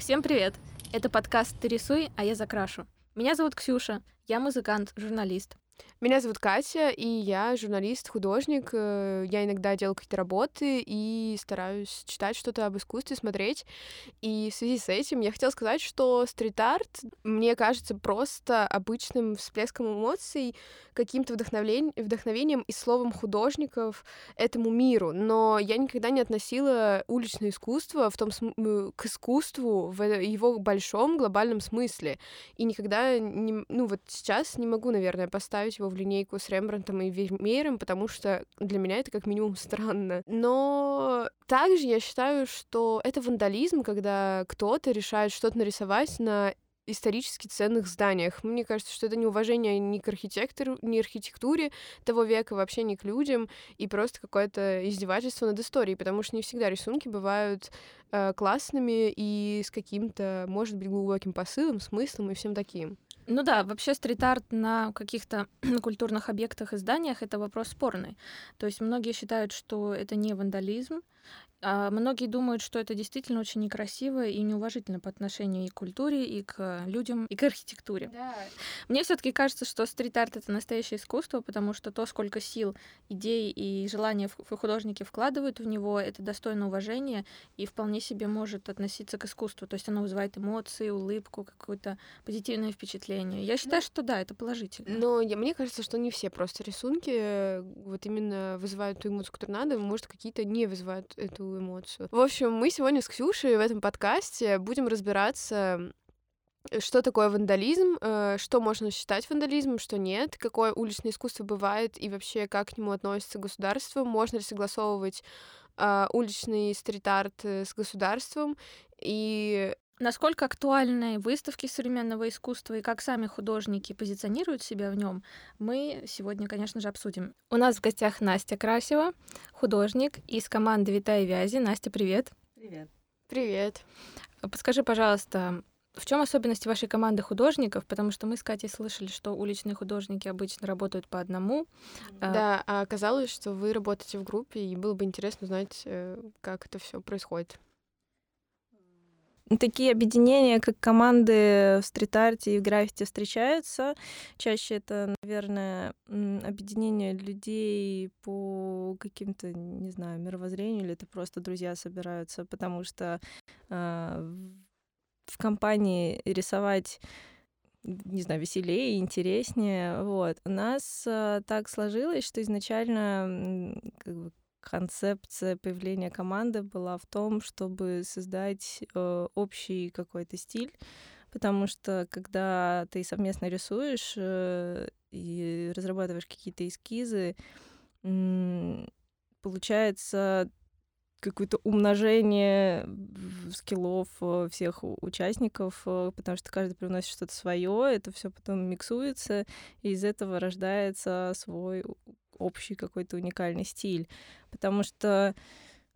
Всем привет! Это подкаст «Ты рисуй, а я закрашу». Меня зовут Ксюша, я музыкант, журналист. Меня зовут Катя, и я журналист, художник. Э, я иногда делаю какие-то работы и стараюсь читать что-то об искусстве, смотреть. И в связи с этим я хотела сказать, что стрит-арт мне кажется просто обычным всплеском эмоций, каким-то вдохновлен... вдохновением и словом художников этому миру. Но я никогда не относила уличное искусство в том см... к искусству в его большом глобальном смысле. И никогда, не... ну вот сейчас не могу, наверное, поставить его в линейку с Рембрандтом и Вермеером, потому что для меня это как минимум странно. Но также я считаю, что это вандализм, когда кто-то решает что-то нарисовать на исторически ценных зданиях. Мне кажется, что это неуважение ни к архитектору, ни архитектуре того века, вообще ни к людям, и просто какое-то издевательство над историей, потому что не всегда рисунки бывают э, классными и с каким-то, может быть, глубоким посылом, смыслом и всем таким. Ну да, вообще стрит-арт на каких-то культурных объектах и зданиях — это вопрос спорный. То есть многие считают, что это не вандализм, а многие думают, что это действительно очень некрасиво и неуважительно по отношению и к культуре, и к людям, и к архитектуре. Да. Мне все-таки кажется, что стрит-арт это настоящее искусство, потому что то, сколько сил, идей и желания художники вкладывают в него, это достойно уважения и вполне себе может относиться к искусству. То есть оно вызывает эмоции, улыбку, какое-то позитивное впечатление. Я считаю, ну, что да, это положительно. Но я, мне кажется, что не все просто рисунки э, вот именно вызывают ту эмоцию, которую надо, может, какие-то не вызывают эту эмоцию. В общем, мы сегодня с Ксюшей в этом подкасте будем разбираться что такое вандализм, э, что можно считать вандализмом, что нет, какое уличное искусство бывает и вообще как к нему относится государство, можно ли согласовывать э, уличный стрит-арт э, с государством и Насколько актуальны выставки современного искусства и как сами художники позиционируют себя в нем, мы сегодня, конечно же, обсудим. У нас в гостях Настя Красева, художник из команды Витая Вязи. Настя, привет. Привет. Привет. Подскажи, пожалуйста, в чем особенности вашей команды художников? Потому что мы с Катей слышали, что уличные художники обычно работают по одному. А да, а оказалось, что вы работаете в группе, и было бы интересно узнать, э, как это все происходит такие объединения, как команды в стрит-арте и в граффити встречаются. Чаще это, наверное, объединение людей по каким-то, не знаю, мировоззрению, или это просто друзья собираются, потому что э, в компании рисовать не знаю, веселее, интереснее. Вот. У нас э, так сложилось, что изначально как бы, концепция появления команды была в том, чтобы создать э, общий какой-то стиль, потому что когда ты совместно рисуешь э, и разрабатываешь какие-то эскизы, э, получается какое-то умножение скиллов э, всех участников, э, потому что каждый приносит что-то свое, это все потом миксуется, и из этого рождается свой общий какой-то уникальный стиль. Потому что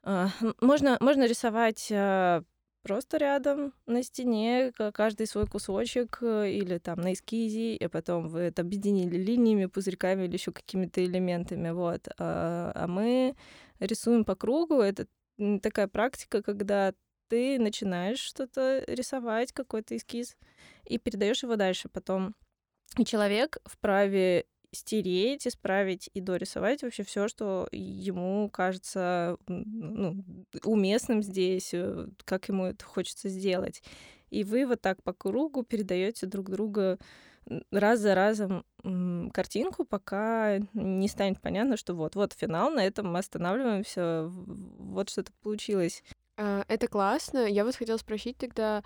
э, можно, можно рисовать э, просто рядом на стене, каждый свой кусочек, э, или там на эскизе, и потом вы это объединили линиями, пузырьками или еще какими-то элементами. Вот. А, а мы рисуем по кругу. Это такая практика, когда ты начинаешь что-то рисовать, какой-то эскиз, и передаешь его дальше потом. Человек вправе стереть, исправить и дорисовать вообще все, что ему кажется ну, уместным здесь, э, как ему это хочется сделать. И вы вот так по кругу передаете друг друга раз за разом картинку, пока не станет понятно, что вот, вот финал, на этом мы останавливаемся, вот что-то получилось. А, это классно. Я вот хотела спросить тогда,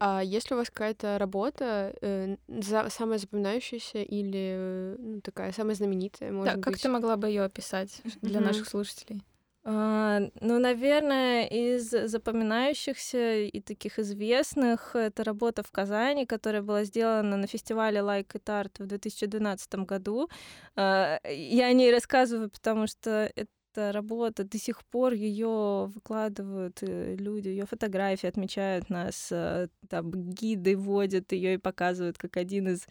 а есть ли у вас какая-то работа э, за, самая запоминающаяся или ну, такая самая знаменитая, может да, быть? как ты могла бы ее описать для наших слушателей? А, ну, наверное, из запоминающихся и таких известных это работа в Казани, которая была сделана на фестивале Like It Art в 2012 году. А, я о ней рассказываю, потому что это эта работа, до сих пор ее выкладывают э, люди, ее фотографии отмечают нас, э, там гиды водят ее и показывают как один из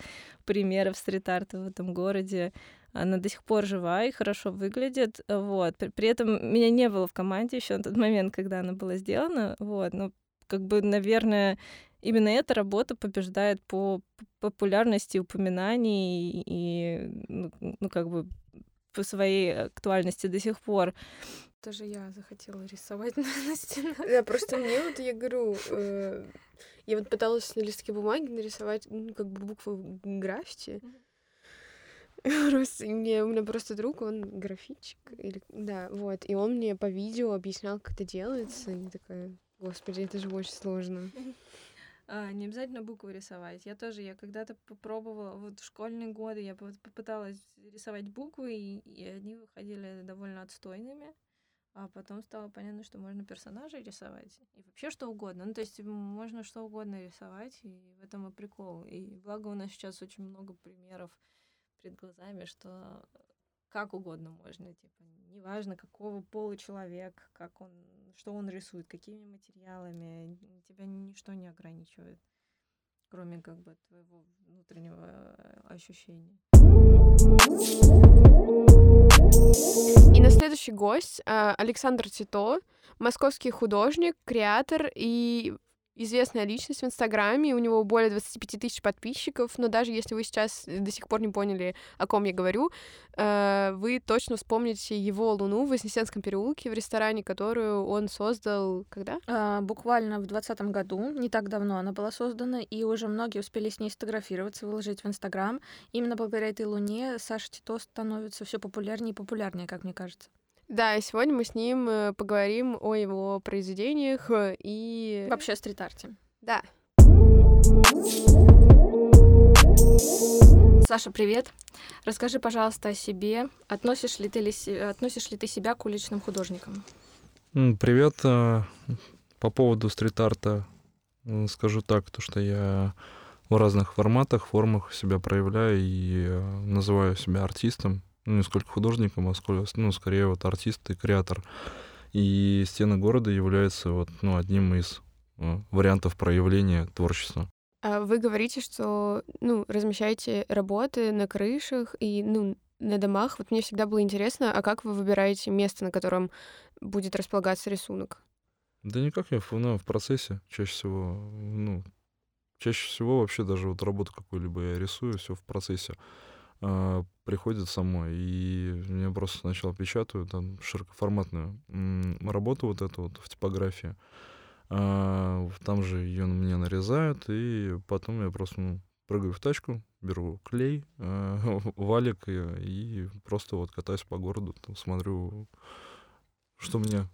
примеров стрит-арта в этом городе. Она до сих пор жива и хорошо выглядит. Вот. При, этом меня не было в команде еще на тот момент, когда она была сделана. Вот. Но как бы, наверное, именно эта работа побеждает по популярности упоминаний и, ну, ну как бы по своей актуальности до сих пор. Тоже я захотела рисовать на, на стенах. Да, просто мне вот, я говорю, э, я вот пыталась на листке бумаги нарисовать, ну, как бы буквы граффити. Просто мне, у меня просто друг, он графичик, или, да, вот, и он мне по видео объяснял, как это делается, и такая, господи, это же очень сложно. А, не обязательно буквы рисовать. Я тоже, я когда-то попробовала, вот в школьные годы я попыталась рисовать буквы, и, и они выходили довольно отстойными. А потом стало понятно, что можно персонажей рисовать и вообще что угодно. Ну, то есть можно что угодно рисовать, и в этом и прикол. И благо у нас сейчас очень много примеров перед глазами, что как угодно можно, типа, неважно, какого пола человек, как он, что он рисует, какими материалами, тебя ничто не ограничивает, кроме как бы твоего внутреннего э, ощущения. И на следующий гость э, Александр Тито, московский художник, креатор и известная личность в Инстаграме, у него более 25 тысяч подписчиков, но даже если вы сейчас до сих пор не поняли, о ком я говорю, э, вы точно вспомните его луну в Вознесенском переулке в ресторане, которую он создал когда? А, буквально в 2020 году, не так давно она была создана, и уже многие успели с ней сфотографироваться, выложить в Инстаграм. Именно благодаря этой луне Саша Тито становится все популярнее и популярнее, как мне кажется. Да, и сегодня мы с ним э, поговорим о его произведениях э, и... Вообще стрит-арте. Да. Саша, привет. Расскажи, пожалуйста, о себе. Относишь ли ты, ли, относишь ли ты себя к уличным художникам? Привет. Э, по поводу стрит-арта скажу так, то что я в разных форматах, формах себя проявляю и называю себя артистом ну, не сколько художником, а сколько, ну, скорее вот артист и креатор. И стены города являются вот, ну, одним из э, вариантов проявления творчества. А вы говорите, что ну, размещаете работы на крышах и ну, на домах. Вот мне всегда было интересно, а как вы выбираете место, на котором будет располагаться рисунок? Да никак, я ну, в процессе чаще всего, ну, чаще всего вообще даже вот работу какую-либо я рисую, все в процессе. А, приходит само, и мне просто сначала печатают там широкоформатную работу вот эту вот в типографии. А, там же ее мне нарезают, и потом я просто ну, прыгаю в тачку, беру клей, а, валик и, и просто вот катаюсь по городу, там, смотрю, что мне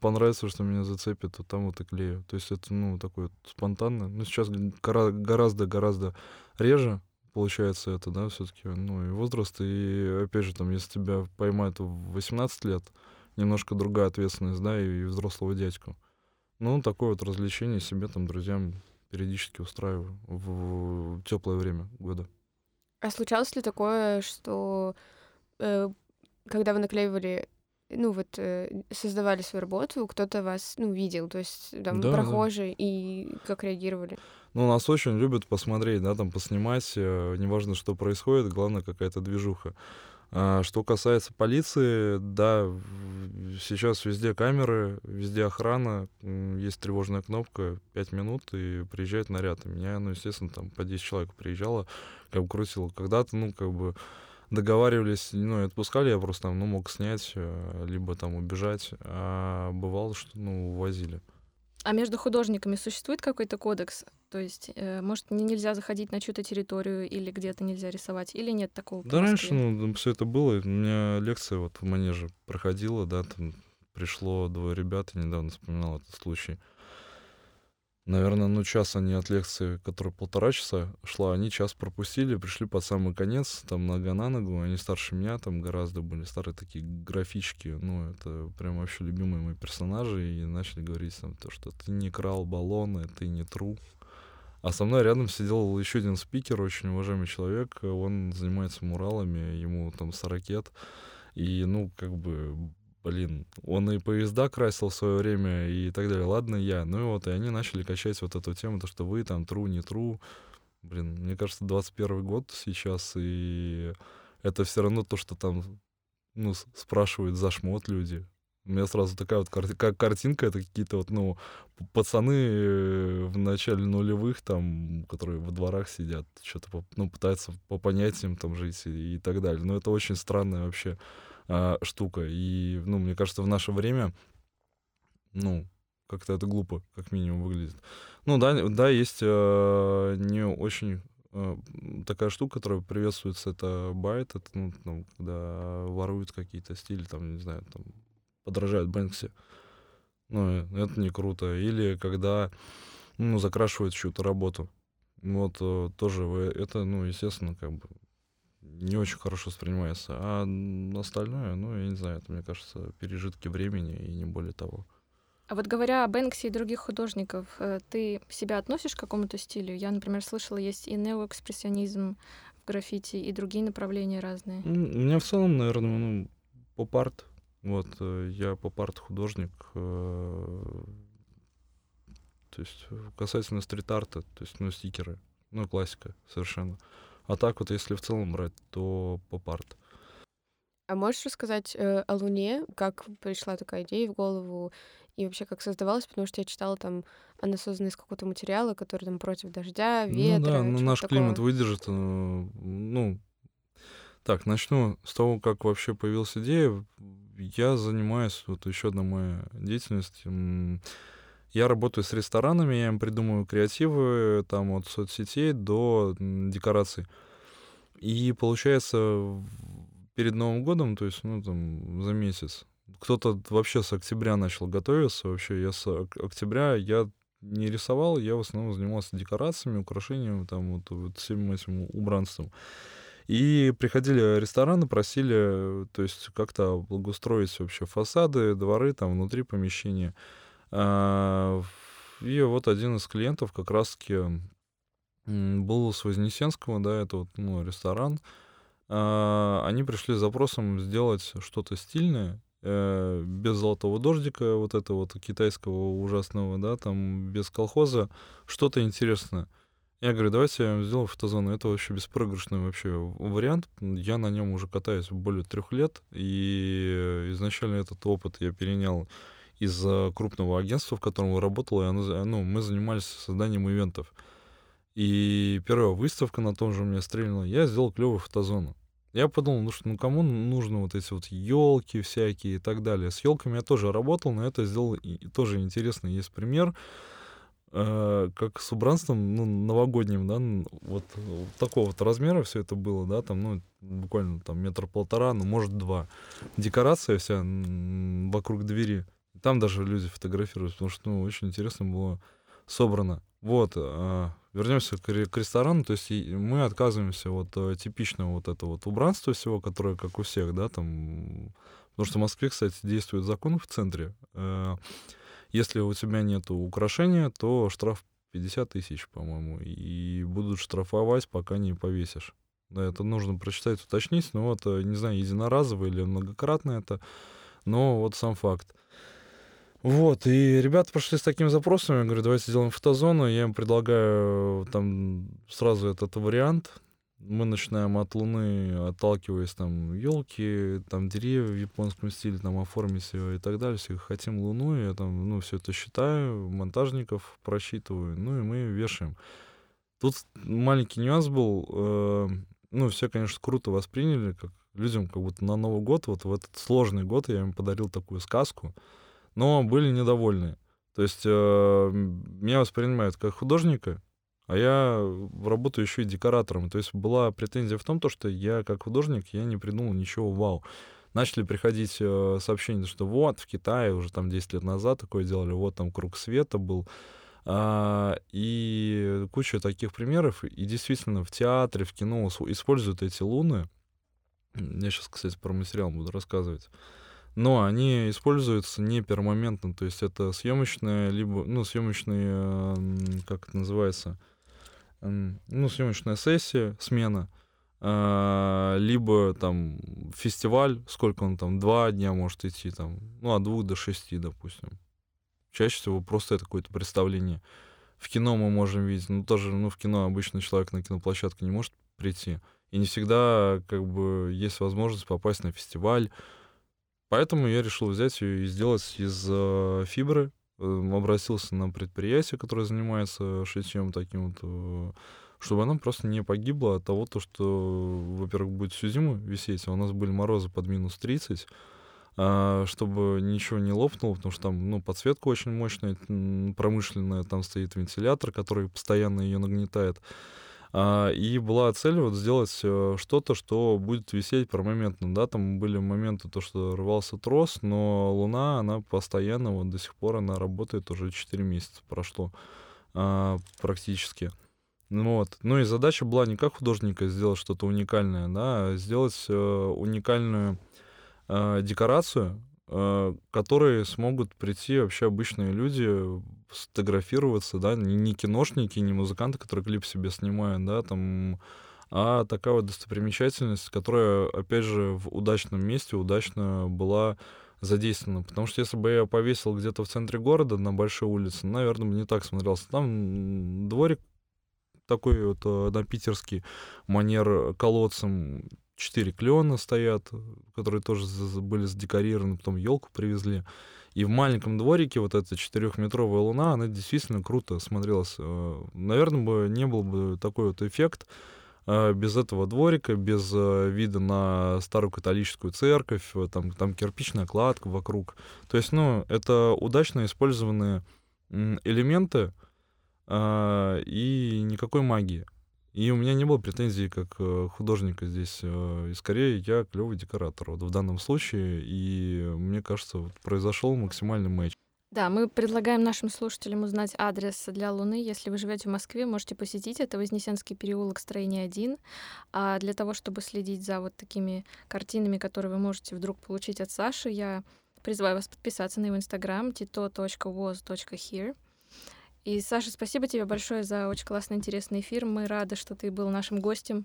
понравится, что меня зацепит, то там вот и клею. То есть это, ну, такое спонтанное. Ну, сейчас гораздо-гораздо реже, получается это, да, все-таки, ну, и возраст, и, опять же, там, если тебя поймают в 18 лет, немножко другая ответственность, да, и, и взрослого дядьку. Ну, такое вот развлечение себе, там, друзьям периодически устраиваю в теплое время года. А случалось ли такое, что э, когда вы наклеивали ну вот э, создавали свою работу, кто-то вас, ну, видел, то есть там да, прохожие, да. и как реагировали? Ну, нас очень любят посмотреть, да, там поснимать, э, неважно, что происходит, главное какая-то движуха. А, что касается полиции, да, сейчас везде камеры, везде охрана, есть тревожная кнопка, 5 минут, и приезжает наряд. И меня, ну, естественно, там по 10 человек приезжало, как бы крутило. Когда-то, ну, как бы договаривались, ну, и отпускали, я просто там, ну, мог снять, э, либо там убежать, а бывало, что, ну, увозили. А между художниками существует какой-то кодекс? То есть, э, может, не нельзя заходить на чью-то территорию или где-то нельзя рисовать, или нет такого? Да, раньше, ну, все это было. У меня лекция вот в манеже проходила, да, там пришло двое ребят, я недавно вспоминал этот случай. Наверное, ну час они от лекции, которая полтора часа шла, они час пропустили, пришли под самый конец, там нога на ногу, они старше меня, там гораздо были старые такие графички, ну это прям вообще любимые мои персонажи, и начали говорить там то, что ты не крал баллоны, ты не тру. А со мной рядом сидел еще один спикер, очень уважаемый человек, он занимается муралами, ему там 40 лет, и ну как бы блин, он и поезда красил в свое время и так далее. Ладно, я. Ну и вот, и они начали качать вот эту тему, то, что вы там тру, не тру. Блин, мне кажется, 21 год сейчас, и это все равно то, что там, ну, спрашивают за шмот люди. У меня сразу такая вот кар- как картинка, это какие-то вот, ну, пацаны э, в начале нулевых, там, которые во дворах сидят, что-то, ну, пытаются по понятиям там жить и, и так далее. Но это очень странная вообще а, штука. И, ну, мне кажется, в наше время, ну, как-то это глупо, как минимум, выглядит. Ну, да, да есть э, не очень э, такая штука, которая приветствуется, это байт, это, ну, ну, когда воруют какие-то стили, там, не знаю, там, подражают Бэнкси. Ну, это не круто. Или когда, ну, закрашивают чью-то работу. Вот э, тоже это, ну, естественно, как бы не очень хорошо воспринимается. А остальное, ну, я не знаю, это, мне кажется, пережитки времени и не более того. А вот говоря о Бэнкси и других художников, э, ты себя относишь к какому-то стилю? Я, например, слышала, есть и неоэкспрессионизм в граффити, и другие направления разные. У меня в целом, наверное, ну, поп-арт. Вот, э, я поп-арт художник. Э, то есть касательно стрит-арта, то есть, ну, стикеры. Ну, классика совершенно. А так вот, если в целом брать, то поп-арт. А можешь рассказать э, о Луне, как пришла такая идея в голову и вообще как создавалась, потому что я читала там, она создана из какого-то материала, который там против дождя, ветра. Ну да, ну наш такого. климат выдержит. Э, ну, так, начну с того, как вообще появилась идея. Я занимаюсь, вот еще одна моя деятельность. Я работаю с ресторанами, я им придумываю креативы, там от соцсетей до декораций. И получается, перед Новым годом, то есть, ну, там, за месяц, кто-то вообще с октября начал готовиться. Вообще, я с октября, я не рисовал, я в основном занимался декорациями, украшениями, там, вот, вот всем этим убранством. И приходили рестораны, просили, то есть, как-то благоустроить вообще фасады, дворы, там, внутри помещения. А, и вот один из клиентов как раз-таки был с Вознесенского, да, это вот, ну, ресторан. А, они пришли с запросом сделать что-то стильное, э, без золотого дождика, вот этого вот китайского ужасного, да, там без колхоза, что-то интересное. Я говорю, давайте я сделаю фотозону. Это вообще беспроигрышный вообще вариант. Я на нем уже катаюсь более трех лет, и изначально этот опыт я перенял из крупного агентства, в котором я работал, и оно, ну, мы занимались созданием ивентов. И первая выставка на том же у меня стрельнула. Я сделал клевую фотозону. Я подумал, ну что, ну кому нужны вот эти вот елки всякие и так далее. С елками я тоже работал, но это сделал и тоже интересный есть пример, э, как с убранством ну, новогодним, да, вот, вот такого вот размера все это было, да, там, ну, буквально там метр полтора, ну, может, два. Декорация вся вокруг двери. Там даже люди фотографируют, потому что, ну, очень интересно было собрано. Вот, э, вернемся к, к ресторану, то есть мы отказываемся от э, типичного вот этого вот убранства всего, которое как у всех, да, там, потому что в Москве, кстати, действует закон в центре. Э, если у тебя нет украшения, то штраф 50 тысяч, по-моему, и будут штрафовать, пока не повесишь. Да, это нужно прочитать, уточнить, но вот, не знаю, единоразово или многократно это, но вот сам факт. Вот, и ребята пошли с таким запросом, я говорю, давайте сделаем фотозону, я им предлагаю э, там сразу этот вариант, мы начинаем от Луны, отталкиваясь там елки, там деревья в японском стиле, там оформить ее и так далее. Все хотим Луну, я там, ну, все это считаю, монтажников просчитываю, ну и мы вешаем. Тут маленький нюанс был, э, ну, все, конечно, круто восприняли, как людям как будто на Новый год, вот в этот сложный год я им подарил такую сказку, но были недовольны. То есть э, меня воспринимают как художника, а я работаю еще и декоратором. То есть была претензия в том, то, что я как художник, я не придумал ничего вау. Начали приходить э, сообщения, что вот в Китае уже там 10 лет назад такое делали, вот там круг света был. А, и куча таких примеров. И действительно в театре, в кино используют эти луны. Я сейчас, кстати, про материал буду рассказывать но они используются не пермоментно, то есть это съемочная, либо, ну, съемочная, как это называется, ну, съемочная сессия, смена, а, либо там фестиваль, сколько он там, два дня может идти, там, ну, от двух до шести, допустим. Чаще всего просто это какое-то представление. В кино мы можем видеть, ну, тоже, ну, в кино обычно человек на киноплощадке не может прийти, и не всегда, как бы, есть возможность попасть на фестиваль, Поэтому я решил взять ее и сделать из э, фибры. Э, обратился на предприятие, которое занимается шитьем таким вот, э, чтобы она просто не погибла от того, то, что, во-первых, будет всю зиму висеть, а у нас были морозы под минус 30, а, чтобы ничего не лопнуло, потому что там, ну, подсветка очень мощная, промышленная, там стоит вентилятор, который постоянно ее нагнетает. А, и была цель вот сделать э, что-то, что будет висеть промоментно, да, там были моменты, то, что рвался трос, но Луна, она постоянно, вот до сих пор она работает, уже 4 месяца прошло а, практически. Ну вот. Ну и задача была не как художника сделать что-то уникальное, да, а сделать э, уникальную э, декорацию, которые смогут прийти вообще обычные люди, сфотографироваться, да, не, не киношники, не музыканты, которые клип себе снимают, да, там, а такая вот достопримечательность, которая, опять же, в удачном месте удачно была задействована. Потому что если бы я повесил где-то в центре города, на большой улице, наверное, бы не так смотрелся. Там дворик такой вот э, на питерский манер колодцем четыре клена стоят, которые тоже были задекорированы, потом елку привезли. И в маленьком дворике вот эта четырехметровая луна, она действительно круто смотрелась. Э, наверное, бы не был бы такой вот эффект э, без этого дворика, без вида на старую католическую церковь, там, там кирпичная кладка вокруг. То есть, ну, это удачно использованные элементы, и никакой магии. И у меня не было претензий как э, художника здесь. Э, и скорее я клевый декоратор вот в данном случае. И мне кажется, вот произошел максимальный матч. Да, мы предлагаем нашим слушателям узнать адрес для Луны. Если вы живете в Москве, можете посетить это Вознесенский переулок, строение 1. А для того, чтобы следить за вот такими картинами, которые вы можете вдруг получить от Саши, я призываю вас подписаться на его инстаграм tito.was.here. И, Саша, спасибо тебе большое за очень классный, интересный эфир. Мы рады, что ты был нашим гостем.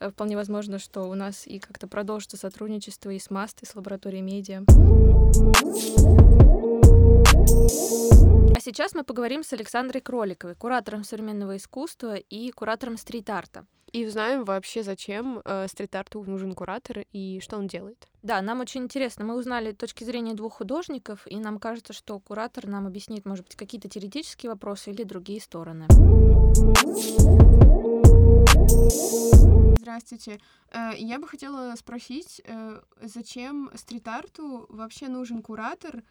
Э, вполне возможно, что у нас и как-то продолжится сотрудничество и с МАСТ, и с лабораторией медиа. А сейчас мы поговорим с Александрой Кроликовой, куратором современного искусства и куратором стрит-арта. И узнаем вообще, зачем э, стрит-арту нужен куратор и что он делает. Да, нам очень интересно. Мы узнали точки зрения двух художников, и нам кажется, что куратор нам объяснит, может быть, какие-то теоретические вопросы или другие стороны. Здравствуйте. Э, я бы хотела спросить, э, зачем стрит-арту вообще нужен куратор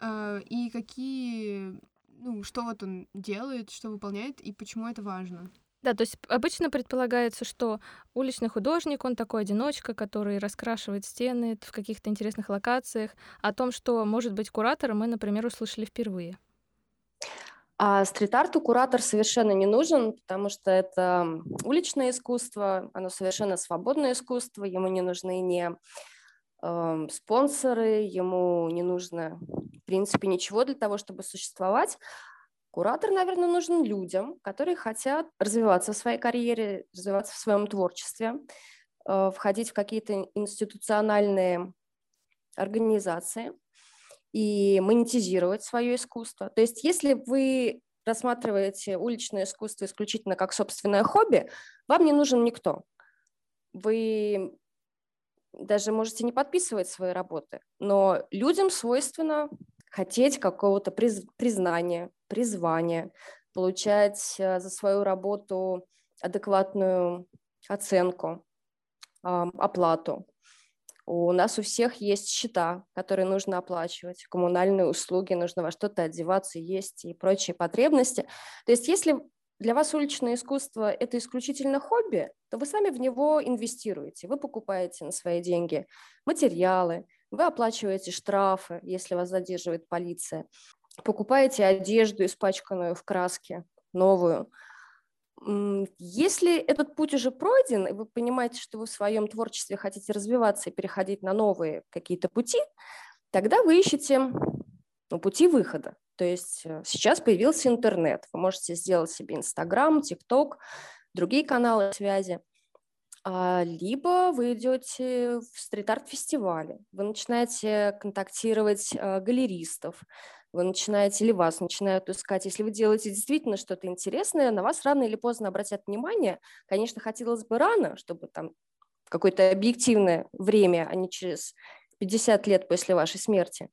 э, и какие, ну, что вот он делает, что выполняет и почему это важно? Да, то есть обычно предполагается, что уличный художник, он такой одиночка, который раскрашивает стены в каких-то интересных локациях. О том, что может быть куратором, мы, например, услышали впервые. А стрит-арту куратор совершенно не нужен, потому что это уличное искусство, оно совершенно свободное искусство, ему не нужны ни э, спонсоры, ему не нужно, в принципе, ничего для того, чтобы существовать. Куратор, наверное, нужен людям, которые хотят развиваться в своей карьере, развиваться в своем творчестве, э, входить в какие-то институциональные организации и монетизировать свое искусство. То есть если вы рассматриваете уличное искусство исключительно как собственное хобби, вам не нужен никто. Вы даже можете не подписывать свои работы, но людям свойственно хотеть какого-то приз, признания, призвания, получать э, за свою работу адекватную оценку, оплату. У нас у всех есть счета, которые нужно оплачивать, коммунальные услуги, нужно во что-то одеваться, есть и прочие потребности. То есть если для вас уличное искусство – это исключительно хобби, то вы сами в него инвестируете. Вы покупаете на свои деньги материалы, вы оплачиваете штрафы, если вас задерживает полиция, покупаете одежду, испачканную в краске, новую. Если этот путь уже пройден, и вы понимаете, что вы в своем творчестве хотите развиваться и переходить на новые какие-то пути, тогда вы ищете ну, пути выхода. То есть э, сейчас появился интернет. Вы можете сделать себе Инстаграм, ТикТок, другие каналы связи. А, либо вы идете в стрит-арт-фестивале, вы начинаете контактировать а, галеристов, вы начинаете или вас начинают искать. Если вы делаете действительно что-то интересное, на вас рано или поздно обратят внимание. Конечно, хотелось бы рано, чтобы там какое-то объективное время, а не через 50 лет после вашей смерти.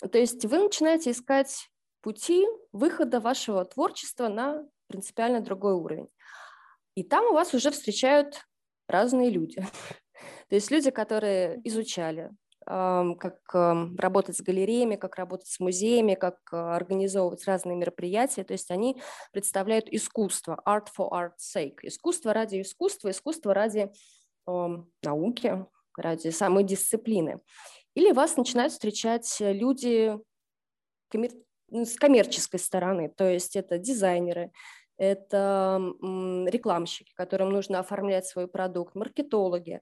То есть вы начинаете искать пути выхода вашего творчества на принципиально другой уровень. И там у вас уже встречают разные люди. То есть люди, которые изучали, как работать с галереями, как работать с музеями, как а, организовывать разные мероприятия. То есть они представляют искусство, art for art's sake, искусство ради искусства, искусство ради э, науки, ради самой дисциплины. Или вас начинают встречать люди коммер... Ну, с коммерческой стороны, то есть это дизайнеры, это рекламщики, которым нужно оформлять свой продукт, маркетологи,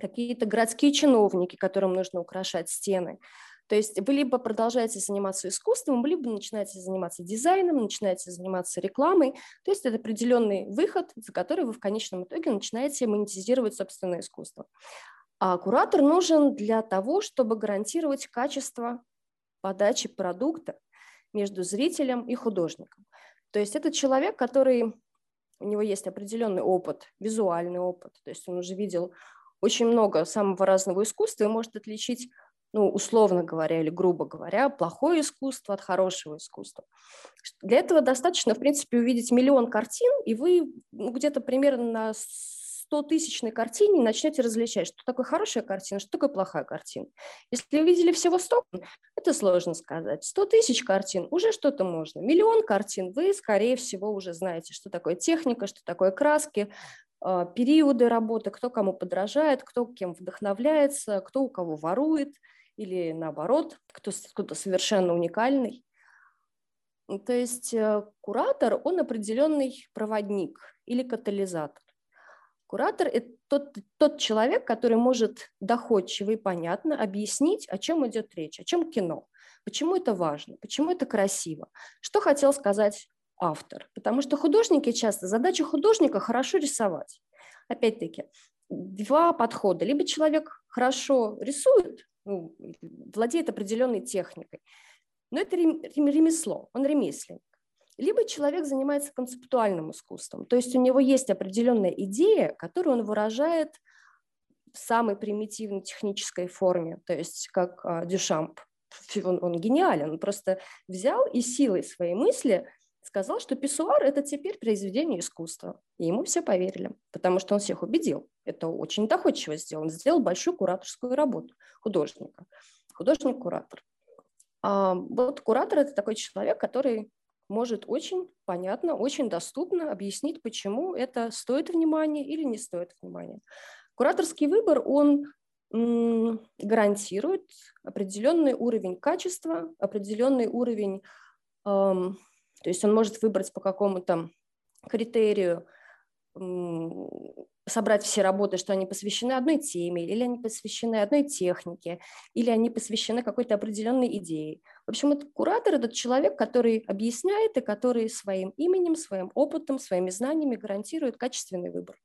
какие-то городские чиновники, которым нужно украшать стены. То есть вы либо продолжаете заниматься искусством, либо начинаете заниматься дизайном, начинаете заниматься рекламой. То есть это определенный выход, за который вы в конечном итоге начинаете монетизировать собственное искусство. А куратор нужен для того, чтобы гарантировать качество подачи продукта между зрителем и художником. То есть это человек, который у него есть определенный опыт, визуальный опыт, то есть он уже видел очень много самого разного искусства и может отличить, ну, условно говоря или грубо говоря, плохое искусство от хорошего искусства. Для этого достаточно, в принципе, увидеть миллион картин, и вы ну, где-то примерно на 100 тысячной картине начнете различать, что такое хорошая картина, что такое плохая картина. Если вы видели всего 100, это сложно сказать. 100 тысяч картин уже что-то можно. Миллион картин вы, скорее всего, уже знаете, что такое техника, что такое краски, а, периоды работы, кто кому подражает, кто кем вдохновляется, кто у кого ворует или наоборот, кто, кто-то совершенно уникальный. То есть э, куратор, он определенный проводник или катализатор. Куратор – это тот, тот человек, который может доходчиво и понятно объяснить, о чем идет речь, о чем кино, почему это важно, почему это красиво, что хотел сказать автор. Потому что художники часто, задача художника – хорошо рисовать. Опять-таки, два подхода. Либо человек хорошо рисует, ну, владеет определенной техникой, но это ремесло, он ремесленник. Либо человек занимается концептуальным искусством, то есть у него есть определенная идея, которую он выражает в самой примитивной технической форме, то есть как а, Дюшамп. Он, он гениален, он просто взял и силой своей мысли сказал, что писсуар – это теперь произведение искусства. И ему все поверили, потому что он всех убедил. Это очень доходчиво сделал. Он сделал большую кураторскую работу художника. Художник-куратор. А вот куратор – это такой человек, который может очень понятно, очень доступно объяснить, почему это стоит внимания или не стоит внимания. Кураторский выбор, он гарантирует определенный уровень качества, определенный уровень эм, то есть он может выбрать по какому-то критерию, собрать все работы, что они посвящены одной теме, или они посвящены одной технике, или они посвящены какой-то определенной идее. В общем, это куратор – это человек, который объясняет и который своим именем, своим опытом, своими знаниями гарантирует качественный выбор.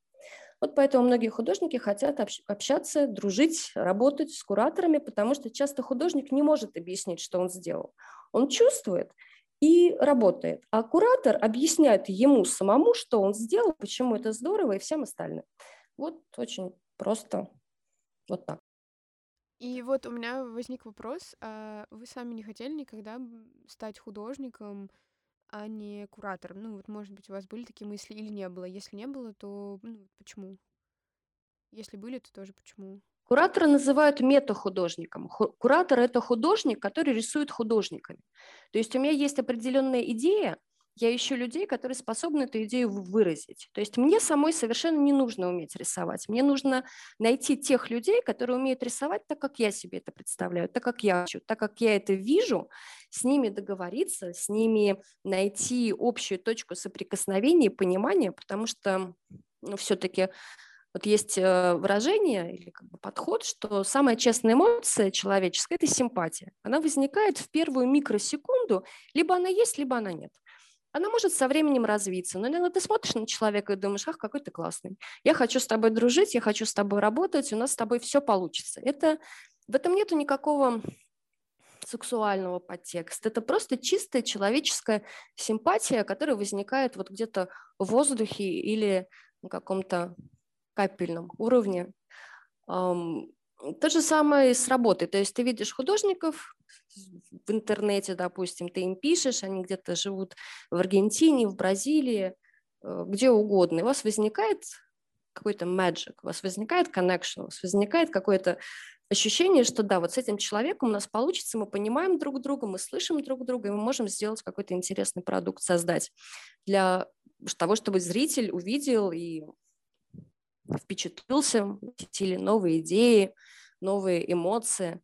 Вот поэтому многие художники хотят общаться, дружить, работать с кураторами, потому что часто художник не может объяснить, что он сделал. Он чувствует, и работает. А куратор объясняет ему самому, что он сделал, почему это здорово и всем остальным. Вот очень просто вот так. И вот у меня возник вопрос, а вы сами не хотели никогда стать художником, а не куратором? Ну вот, может быть, у вас были такие мысли или не было? Если не было, то ну, почему? Если были, то тоже почему? Куратора называют метахудожником. Куратор – это художник, который рисует художниками. То есть у меня есть определенная идея, я ищу людей, которые способны эту идею выразить. То есть мне самой совершенно не нужно уметь рисовать. Мне нужно найти тех людей, которые умеют рисовать так, как я себе это представляю, так, как я хочу, так, как я это вижу, с ними договориться, с ними найти общую точку соприкосновения и понимания, потому что ну, все-таки вот есть э, выражение или как бы подход, что самая честная эмоция человеческая – это симпатия. Она возникает в первую микросекунду, либо она есть, либо она нет. Она может со временем развиться, но иногда ты смотришь на человека и думаешь, ах, какой ты классный. Я хочу с тобой дружить, я хочу с тобой работать, у нас с тобой все получится. Это, в этом нет никакого сексуального подтекста. Это просто чистая человеческая симпатия, которая возникает вот где-то в воздухе или на каком-то капельном уровне. То же самое и с работой. То есть ты видишь художников в интернете, допустим, ты им пишешь, они где-то живут в Аргентине, в Бразилии, э, где угодно. И у вас возникает какой-то magic, у вас возникает connection, у вас возникает какое-то ощущение, что да, вот с этим человеком у нас получится, мы понимаем друг друга, мы слышим друг друга, и мы можем сделать какой-то интересный продукт, создать для того, чтобы зритель увидел и впечатлился, посетили новые идеи, новые эмоции.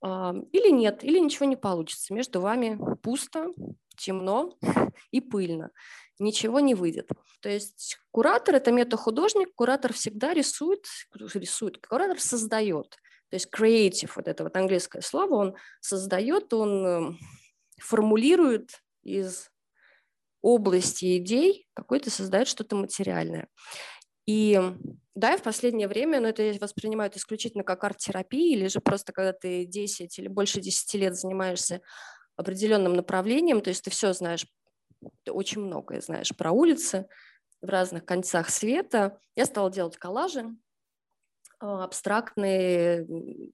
А, или нет, или ничего не получится. Между вами пусто, темно и пыльно. Ничего не выйдет. То есть куратор – это метахудожник, куратор всегда рисует, рисует, куратор создает. То есть creative, вот это вот английское слово, он создает, он эм, формулирует из области идей какой-то создает что-то материальное. И да, в последнее время, но ну, это воспринимают исключительно как арт-терапия, или же просто когда ты 10 или больше 10 лет занимаешься определенным направлением, то есть ты все знаешь, ты очень многое знаешь про улицы в разных концах света. Я стала делать коллажи, а, абстрактные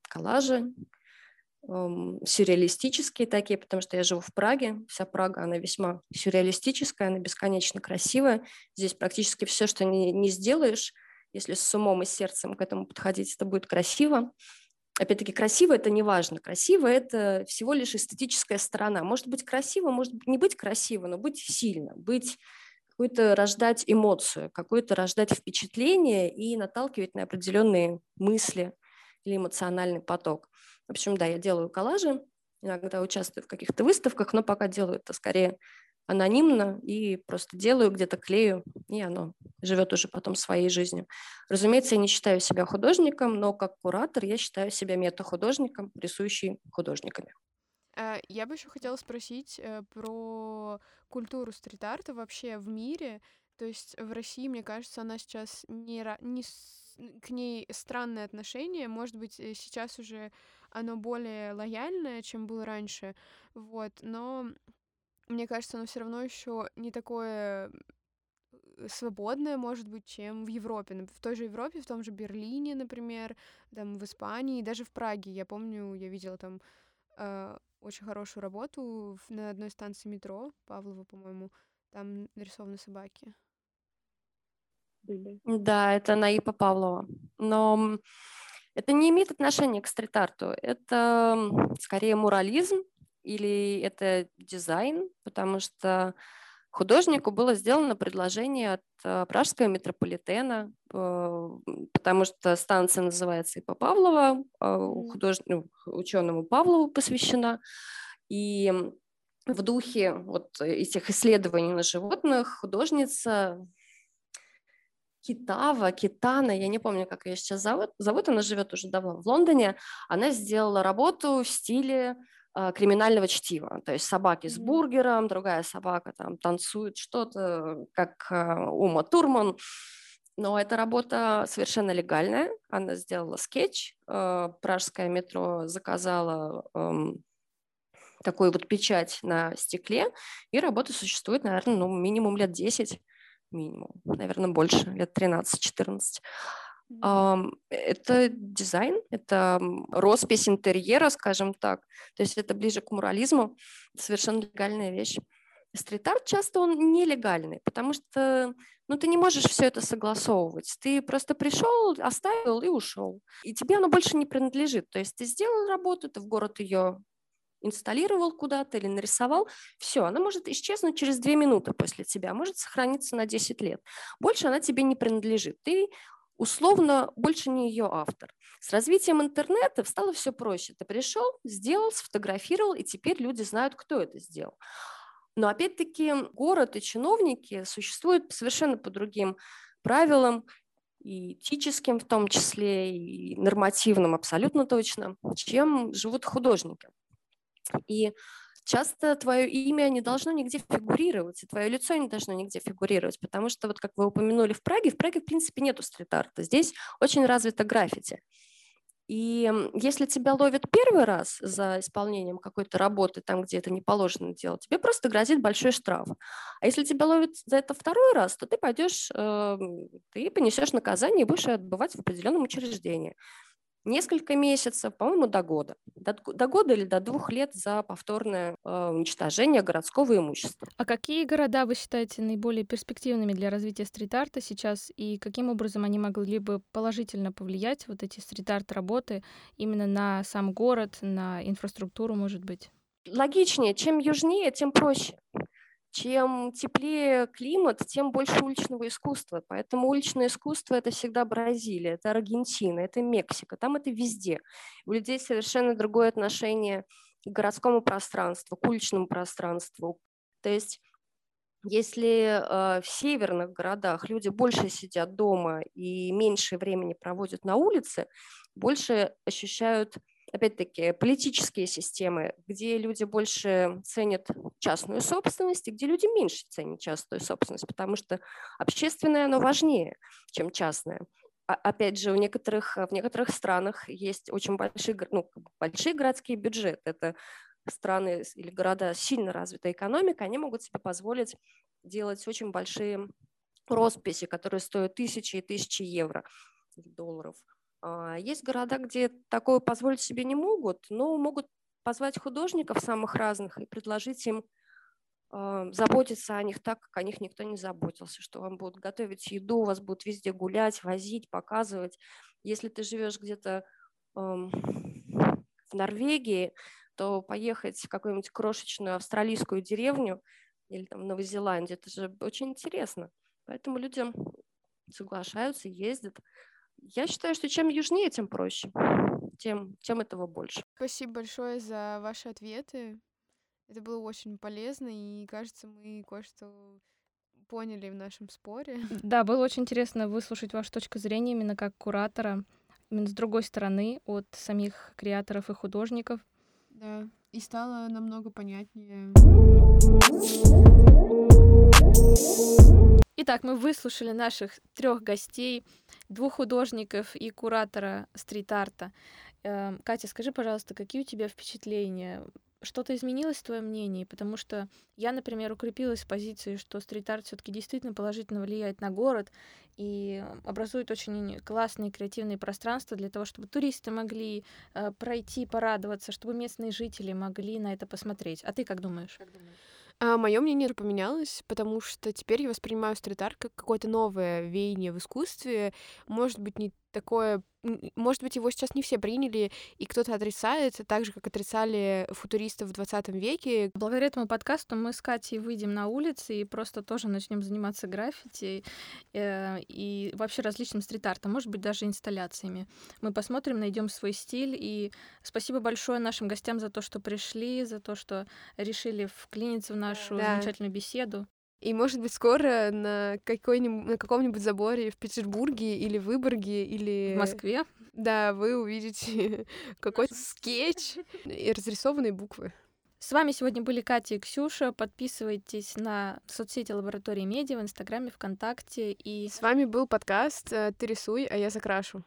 коллажи, сюрреалистические такие, потому что я живу в Праге. Вся Прага, она весьма сюрреалистическая, она бесконечно красивая. Здесь практически все, что не, не сделаешь, если с умом и сердцем к этому подходить, это будет красиво. Опять-таки, красиво – это не важно. Красиво – это всего лишь эстетическая сторона. Может быть красиво, может не быть красиво, но быть сильно, быть какую-то рождать эмоцию, какое-то рождать впечатление и наталкивать на определенные мысли или эмоциональный поток. В общем, да, я делаю коллажи, иногда участвую в каких-то выставках, но пока делаю это скорее анонимно и просто делаю, где-то клею, и оно живет уже потом своей жизнью. Разумеется, я не считаю себя художником, но как куратор я считаю себя метахудожником, рисующий художниками. Э, я бы еще хотела спросить э, про культуру стрит-арта вообще в мире. То есть в России, мне кажется, она сейчас не, не к ней странное отношение. Может быть, э, сейчас уже оно более лояльное, чем было раньше. Вот, но мне кажется, оно все равно еще не такое свободное, может быть, чем в Европе. В той же Европе, в том же Берлине, например, там в Испании, даже в Праге. Я помню, я видела там э, очень хорошую работу на одной станции метро, Павлова, по-моему, там нарисованы собаки. Были. Да, это Наипа Павлова. Но это не имеет отношения к стрит-арту. Это скорее мурализм или это дизайн, потому что художнику было сделано предложение от э, пражского метрополитена, э, потому что станция называется Ипа Павлова, э, худож... ну, ученому Павлову посвящена. И в духе вот этих исследований на животных художница Китава, Китана, я не помню, как ее сейчас зовут, зовут, она живет уже давно в Лондоне, она сделала работу в стиле э, криминального чтива, то есть собаки с бургером, другая собака там танцует что-то, как э, Ума Турман, но эта работа совершенно легальная, она сделала скетч, э, пражское метро заказала э, такую вот печать на стекле, и работа существует, наверное, ну, минимум лет 10 минимум, наверное, больше, лет 13-14. Это дизайн, это роспись интерьера, скажем так. То есть это ближе к мурализму, совершенно легальная вещь. Стрит-арт часто он нелегальный, потому что ну, ты не можешь все это согласовывать. Ты просто пришел, оставил и ушел. И тебе оно больше не принадлежит. То есть ты сделал работу, ты в город ее инсталлировал куда-то или нарисовал, все, она может исчезнуть через две минуты после тебя, может сохраниться на 10 лет. Больше она тебе не принадлежит. Ты условно больше не ее автор. С развитием интернета стало все проще. Ты пришел, сделал, сфотографировал, и теперь люди знают, кто это сделал. Но опять-таки город и чиновники существуют совершенно по другим правилам, и этическим в том числе, и нормативным абсолютно точно, чем живут художники. И часто твое имя не должно нигде фигурировать, и твое лицо не должно нигде фигурировать, потому что, вот как вы упомянули в Праге, в Праге, в принципе, нету стрит-арта. Здесь очень развито граффити. И если тебя ловят первый раз за исполнением какой-то работы, там, где это не положено делать, тебе просто грозит большой штраф. А если тебя ловят за это второй раз, то ты пойдешь, э, ты понесешь наказание и будешь отбывать в определенном учреждении несколько месяцев, по-моему, до года. До, до года или до двух лет за повторное э, уничтожение городского имущества. А какие города вы считаете наиболее перспективными для развития стрит-арта сейчас, и каким образом они могли бы положительно повлиять, вот эти стрит-арт работы, именно на сам город, на инфраструктуру, может быть? Логичнее, чем южнее, тем проще. Чем теплее климат, тем больше уличного искусства. Поэтому уличное искусство – это всегда Бразилия, это Аргентина, это Мексика. Там это везде. У людей совершенно другое отношение к городскому пространству, к уличному пространству. То есть если э, в северных городах люди больше сидят дома и меньше времени проводят на улице, больше ощущают опять-таки, политические системы, где люди больше ценят частную собственность и где люди меньше ценят частную собственность, потому что общественное, оно важнее, чем частное. А, опять же, у некоторых, в некоторых странах есть очень большие, ну, большие городские бюджеты. Это страны или города с сильно развитой экономикой, они могут себе позволить делать очень большие росписи, которые стоят тысячи и тысячи евро, долларов. А, есть города, где такое позволить себе не могут, но могут позвать художников самых разных и предложить им а, заботиться о них так, как о них никто не заботился, что вам будут готовить еду, вас будут везде гулять, возить, показывать. Если ты живешь где-то в Норвегии, то поехать в какую-нибудь крошечную австралийскую деревню или там в Новозеландии, это же очень интересно. Поэтому людям соглашаются, ездят. Я считаю, что чем южнее, тем проще, тем, тем этого больше. Спасибо большое за ваши ответы. Это было очень полезно, и кажется, мы кое-что поняли в нашем споре. Да, было очень интересно выслушать вашу точку зрения именно как куратора, именно с другой стороны, от самих креаторов и художников. Да, и стало намного понятнее. Итак, мы выслушали наших трех гостей, двух художников и куратора стрит-арта. Эм, Катя, скажи, пожалуйста, какие у тебя впечатления? Что-то изменилось в твоем мнении? Потому что я, например, укрепилась в позиции, что стрит-арт все-таки действительно положительно влияет на город и образует очень классные креативные пространства для того, чтобы туристы могли э, пройти, порадоваться, чтобы местные жители могли на это посмотреть. А ты как думаешь? Как думаешь? А, мое мнение поменялось, потому что теперь я воспринимаю стрит-арт как какое-то новое веяние в искусстве. Может быть, не такое может быть, его сейчас не все приняли, и кто-то отрицает, так же, как отрицали футуристов в 20 веке. Благодаря этому подкасту мы с Катей выйдем на улицы и просто тоже начнем заниматься граффити э, и вообще различным стрит-артом, может быть, даже инсталляциями. Мы посмотрим, найдем свой стиль, и спасибо большое нашим гостям за то, что пришли, за то, что решили вклиниться в нашу да. замечательную беседу. И, может быть, скоро на, какой-нибудь, на каком-нибудь заборе в Петербурге или Выборге или... В Москве? Да, вы увидите какой-то скетч и разрисованные буквы. С вами сегодня были Катя и Ксюша. Подписывайтесь на соцсети Лаборатории Медиа в Инстаграме, ВКонтакте. И с вами был подкаст э, «Ты рисуй, а я закрашу».